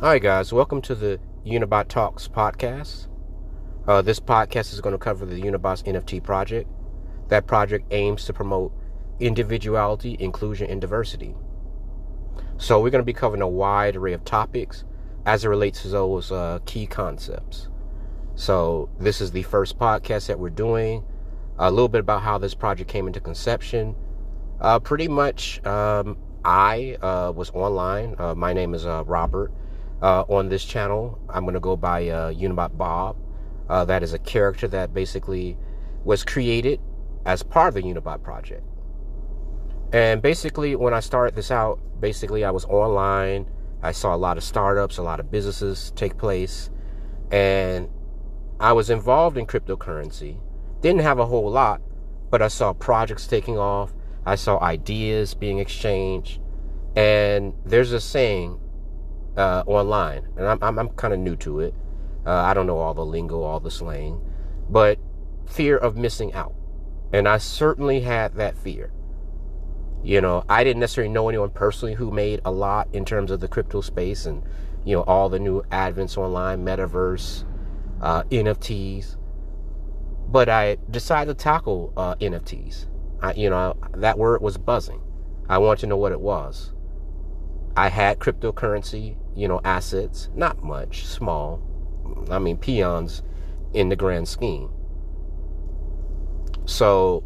Hi, guys. Welcome to the Unibot Talks podcast. Uh, this podcast is going to cover the Unibots NFT project. That project aims to promote individuality, inclusion, and diversity. So, we're going to be covering a wide array of topics as it relates to those uh, key concepts. So, this is the first podcast that we're doing. A little bit about how this project came into conception. Uh, pretty much, um, I uh, was online. Uh, my name is uh, Robert uh, on this channel. I'm going to go by uh, Unibot Bob. Uh, that is a character that basically was created as part of the Unibot project. And basically, when I started this out, basically I was online. I saw a lot of startups, a lot of businesses take place, and I was involved in cryptocurrency. Didn't have a whole lot, but I saw projects taking off. I saw ideas being exchanged. And there's a saying uh, online, and I'm I'm, I'm kind of new to it. Uh, I don't know all the lingo, all the slang, but fear of missing out, and I certainly had that fear. You know, I didn't necessarily know anyone personally who made a lot in terms of the crypto space and you know all the new advents online, metaverse, uh, NFTs. But I decided to tackle uh, NFTs. I, you know, that word was buzzing. I wanted to know what it was. I had cryptocurrency, you know, assets, not much, small. I mean, peons in the grand scheme. So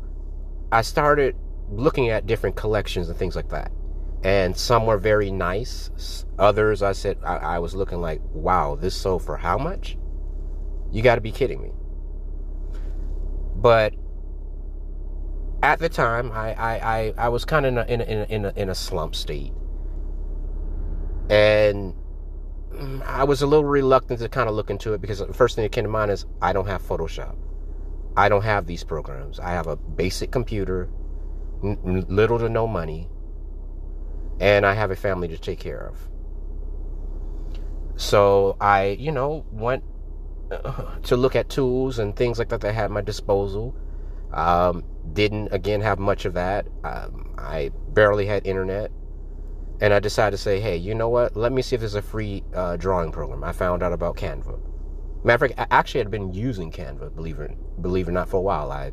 I started looking at different collections and things like that. And some were very nice. Others, I said, I, I was looking like, wow, this sold for how much? You got to be kidding me. But at the time, I, I, I, I was kind of in a, in, a, in, a, in a slump state. And I was a little reluctant to kind of look into it because the first thing that came to mind is I don't have Photoshop. I don't have these programs. I have a basic computer, n- little to no money, and I have a family to take care of. So I, you know, went uh, to look at tools and things like that that I had at my disposal. Um, didn't again have much of that. Um, I barely had internet and I decided to say, hey, you know what? Let me see if there's a free uh, drawing program. I found out about Canva. Matter of fact, I actually had been using Canva, believe it, believe it or not, for a while. I,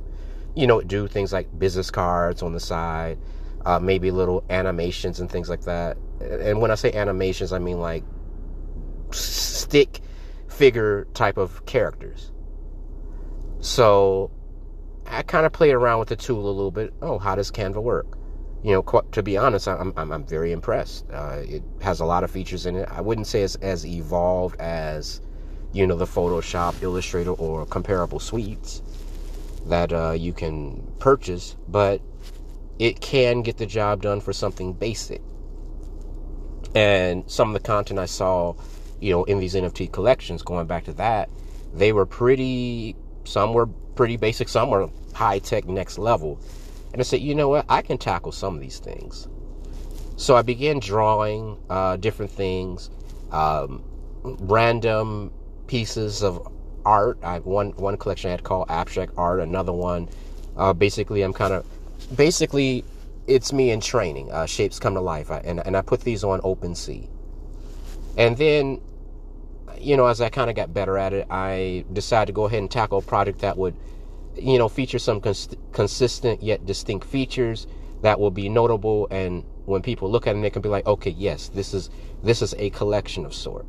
you know, do things like business cards on the side, uh, maybe little animations and things like that. And when I say animations, I mean like stick figure type of characters. So I kind of played around with the tool a little bit. Oh, how does Canva work? You know, to be honest, I'm, I'm, I'm very impressed. Uh, it has a lot of features in it. I wouldn't say it's as evolved as, you know, the Photoshop, Illustrator, or comparable suites that uh, you can purchase, but it can get the job done for something basic. And some of the content I saw, you know, in these NFT collections, going back to that, they were pretty, some were pretty basic, some were high tech, next level and I said, you know what? I can tackle some of these things. So I began drawing uh, different things, um, random pieces of art. I one one collection I had called abstract art. Another one, uh, basically, I'm kind of basically it's me in training. Uh, shapes come to life, I, and and I put these on OpenSea. And then, you know, as I kind of got better at it, I decided to go ahead and tackle a project that would you know, feature some cons- consistent yet distinct features that will be notable. And when people look at them, they can be like, okay, yes, this is this is a collection of sort.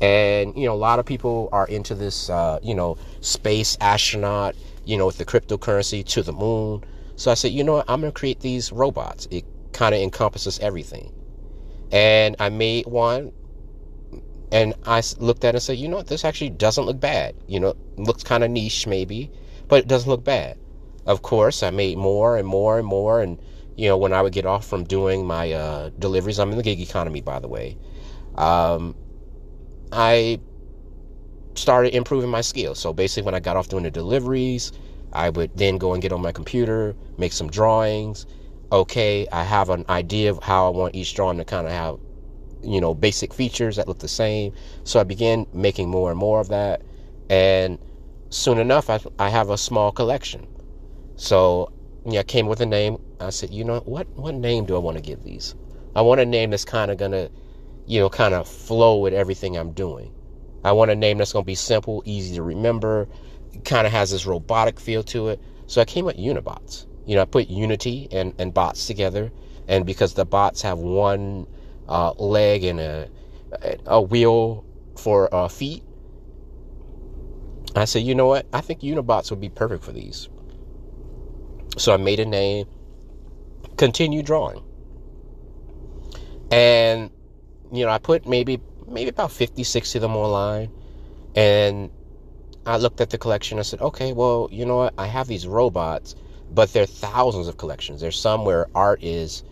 And you know, a lot of people are into this, uh, you know, space astronaut, you know, with the cryptocurrency to the moon. So I said, you know what, I'm gonna create these robots. It kind of encompasses everything. And I made one and I looked at it and said, you know what, this actually doesn't look bad. You know, looks kind of niche maybe, but it doesn't look bad. Of course, I made more and more and more. And, you know, when I would get off from doing my uh, deliveries, I'm in the gig economy, by the way, um, I started improving my skills. So basically, when I got off doing the deliveries, I would then go and get on my computer, make some drawings. Okay, I have an idea of how I want each drawing to kind of have, you know, basic features that look the same. So I began making more and more of that. And soon enough, I, I have a small collection. So, yeah, I came with a name. I said, you know, what, what name do I want to give these? I want a name that's kind of to, you know, kind of flow with everything I'm doing. I want a name that's to be simple, easy to remember, kind of has this robotic feel to it. So I came up with Unibots. You know, I put Unity and, and bots together. And because the bots have one uh, leg and a, a wheel for uh, feet, I said, you know what? I think Unibots would be perfect for these. So I made a name, continue drawing. And, you know, I put maybe maybe about 50, 60 of them online. And I looked at the collection. I said, okay, well, you know what? I have these robots, but there are thousands of collections. There's some where art is,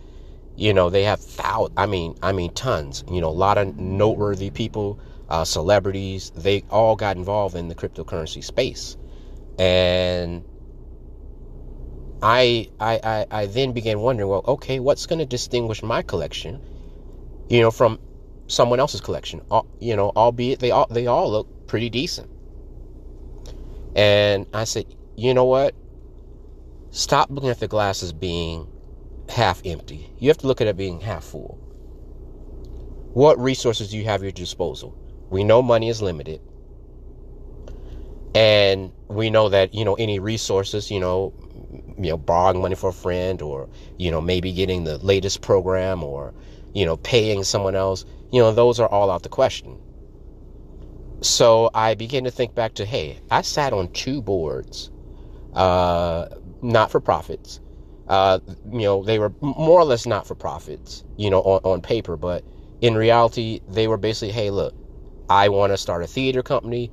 you know, they have thousands. I mean, I mean, tons. You know, a lot of noteworthy people, uh, celebrities. They all got involved in the cryptocurrency space, and I, I, I, I then began wondering, well, okay, what's going to distinguish my collection, you know, from someone else's collection? You know, albeit they all they all look pretty decent. And I said, you know what? Stop looking at the glass as being half empty. You have to look at it being half full. What resources do you have at your disposal? We know money is limited. And we know that, you know, any resources, you know, you know, borrowing money for a friend or, you know, maybe getting the latest program or, you know, paying someone else, you know, those are all out the question. So I began to think back to, hey, I sat on two boards, uh, not for profits. Uh, you know, they were more or less not for profits, you know, on, on paper, but in reality, they were basically, hey, look, I want to start a theater company.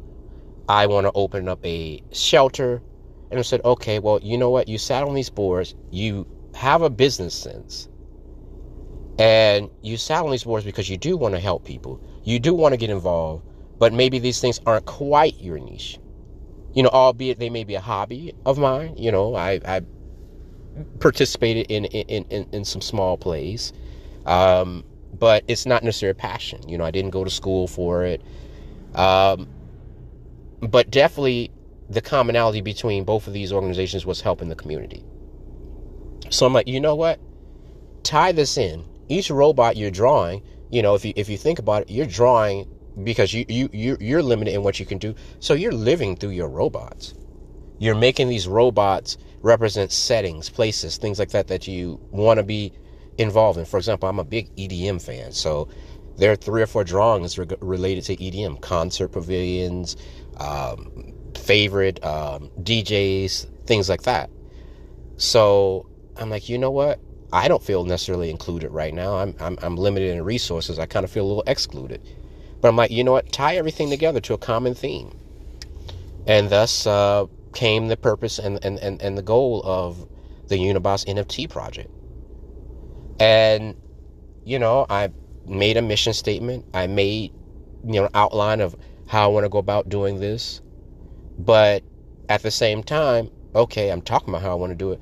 I want to open up a shelter. And I said, okay, well, you know what? You sat on these boards, you have a business sense. And you sat on these boards because you do want to help people. You do want to get involved but maybe these things aren't quite your niche. You know, albeit they may be a hobby of mine. You know, I, I participated in, in, in, in some small plays, um, but it's not necessarily a passion. You know, I didn't go to school for it. Um, but definitely the commonality between both of these organizations was helping the community. So I'm like, you know what? Tie this in. Each robot you're drawing, you know, if you if you think about it, you're drawing because you, you, you, you're limited in what you can do. So you're living through your robots. You're making these robots represent settings, places, things like that that you want to be involved in. For example, I'm a big EDM fan. So there are three or four drawings re- related to EDM, concert pavilions, um, favorite um, DJs, things like that. So I'm like, you know what? I don't feel necessarily included right now. I'm, I'm, I'm limited in resources. I kind of feel a little excluded. But I'm like, you know what? Tie everything together to a common theme. And thus uh, came the purpose and, and, and, and the goal of the Unibots NFT project. And, you know, I made a mission statement. I made, you know, an outline of how I want to go about doing this. But at the same time, okay, I'm talking about how I want to do it.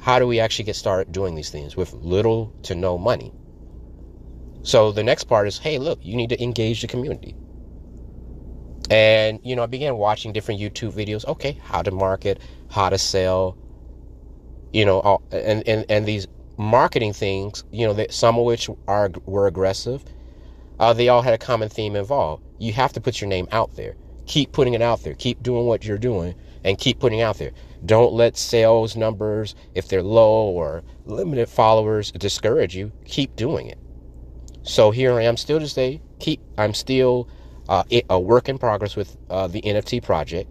How do we actually get started doing these things with little to no money? So the next part is, hey, look, you need to engage the community. And, you know, I began watching different YouTube videos. Okay, how to market, how to sell, you know, all, and, and, and these marketing things, you know, that some of which are were aggressive. Uh, they all had a common theme involved. You have to put your name out there. Keep putting it out there. Keep doing what you're doing and keep putting out there. Don't let sales numbers, if they're low or limited followers, discourage you. Keep doing it. So here I am still to say, keep, I'm still uh, a work in progress with uh, the NFT project.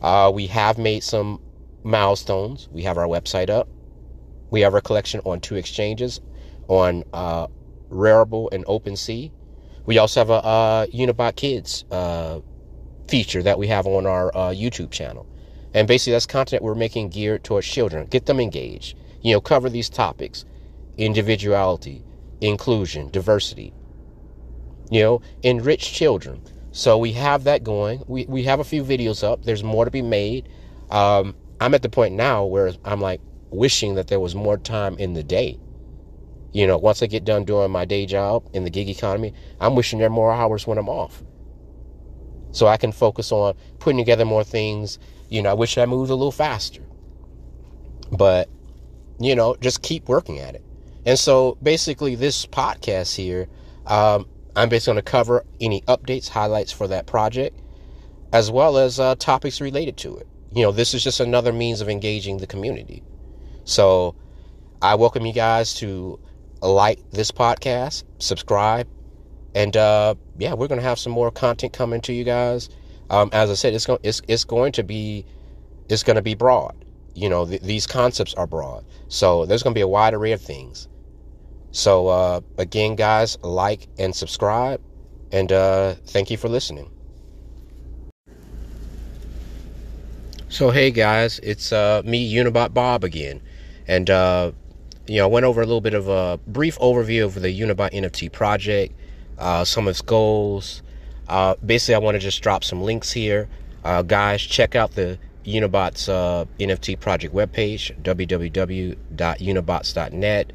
Uh, we have made some milestones. We have our website up. We have our collection on two exchanges, on uh, Rarible and OpenSea. We also have a, a Unibot Kids uh, feature that we have on our uh, YouTube channel. And basically, that's content we're making geared towards children. Get them engaged. You know, cover these topics individuality, inclusion, diversity. You know, enrich children. So we have that going. We we have a few videos up. There's more to be made. Um, I'm at the point now where I'm like wishing that there was more time in the day. You know, once I get done doing my day job in the gig economy, I'm wishing there are more hours when I'm off. So I can focus on putting together more things. You know, I wish I moved a little faster. But, you know, just keep working at it. And so basically, this podcast here, um, I'm basically going to cover any updates, highlights for that project, as well as uh, topics related to it. You know, this is just another means of engaging the community. So I welcome you guys to like this podcast, subscribe, and uh, yeah, we're to have some more content coming to you guys. Um, as I said, it's going it's it's going to be it's going to be broad. You know, th- these concepts are broad, so there's going to be a wide array of things. So uh, again, guys, like and subscribe, and uh, thank you for listening. So hey guys, it's uh, me Unibot Bob again, and uh, you know I went over a little bit of a brief overview of the Unibot NFT project, uh, some of its goals. Uh, basically, I want to just drop some links here, uh, guys. Check out the Unibot's uh, NFT project webpage, www.unibots.net.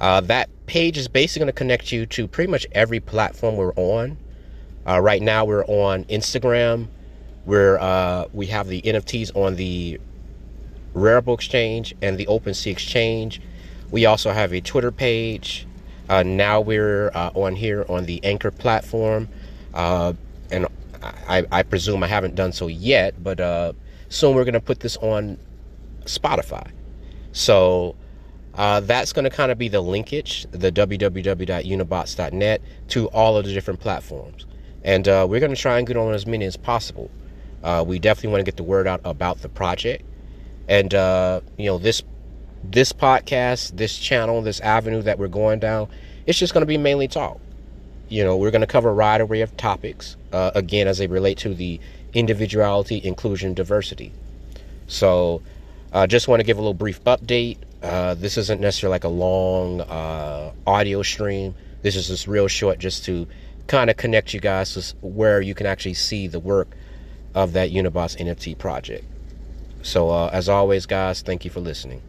Uh, that page is basically going to connect you to pretty much every platform we're on. Uh, right now, we're on Instagram. Where uh, we have the NFTs on the Rarible Exchange and the OpenSea Exchange. We also have a Twitter page. Uh, now we're uh, on here on the Anchor platform, uh, and I, I, presume I haven't done so yet, but soon we're going to put this on Spotify. So uh, that's going to kind of be the linkage, the www.unibots.net, to all of the different platforms. And uh, we're going to try and get on as many as possible. Uh, we definitely want to get the word out about the project. And, uh, you know, this this podcast, this channel, this avenue that we're going down, it's just going to be mainly talk. You know, we're going to cover a wide array of topics, uh, again, as they relate to the individuality, inclusion, diversity. So, I uh, just want to give a little brief update. Uh, this isn't necessarily like a long uh, audio stream. This is just real short, just to kind of connect you guys to where you can actually see the work of that Unibots NFT project. So, uh, as always, guys, thank you for listening.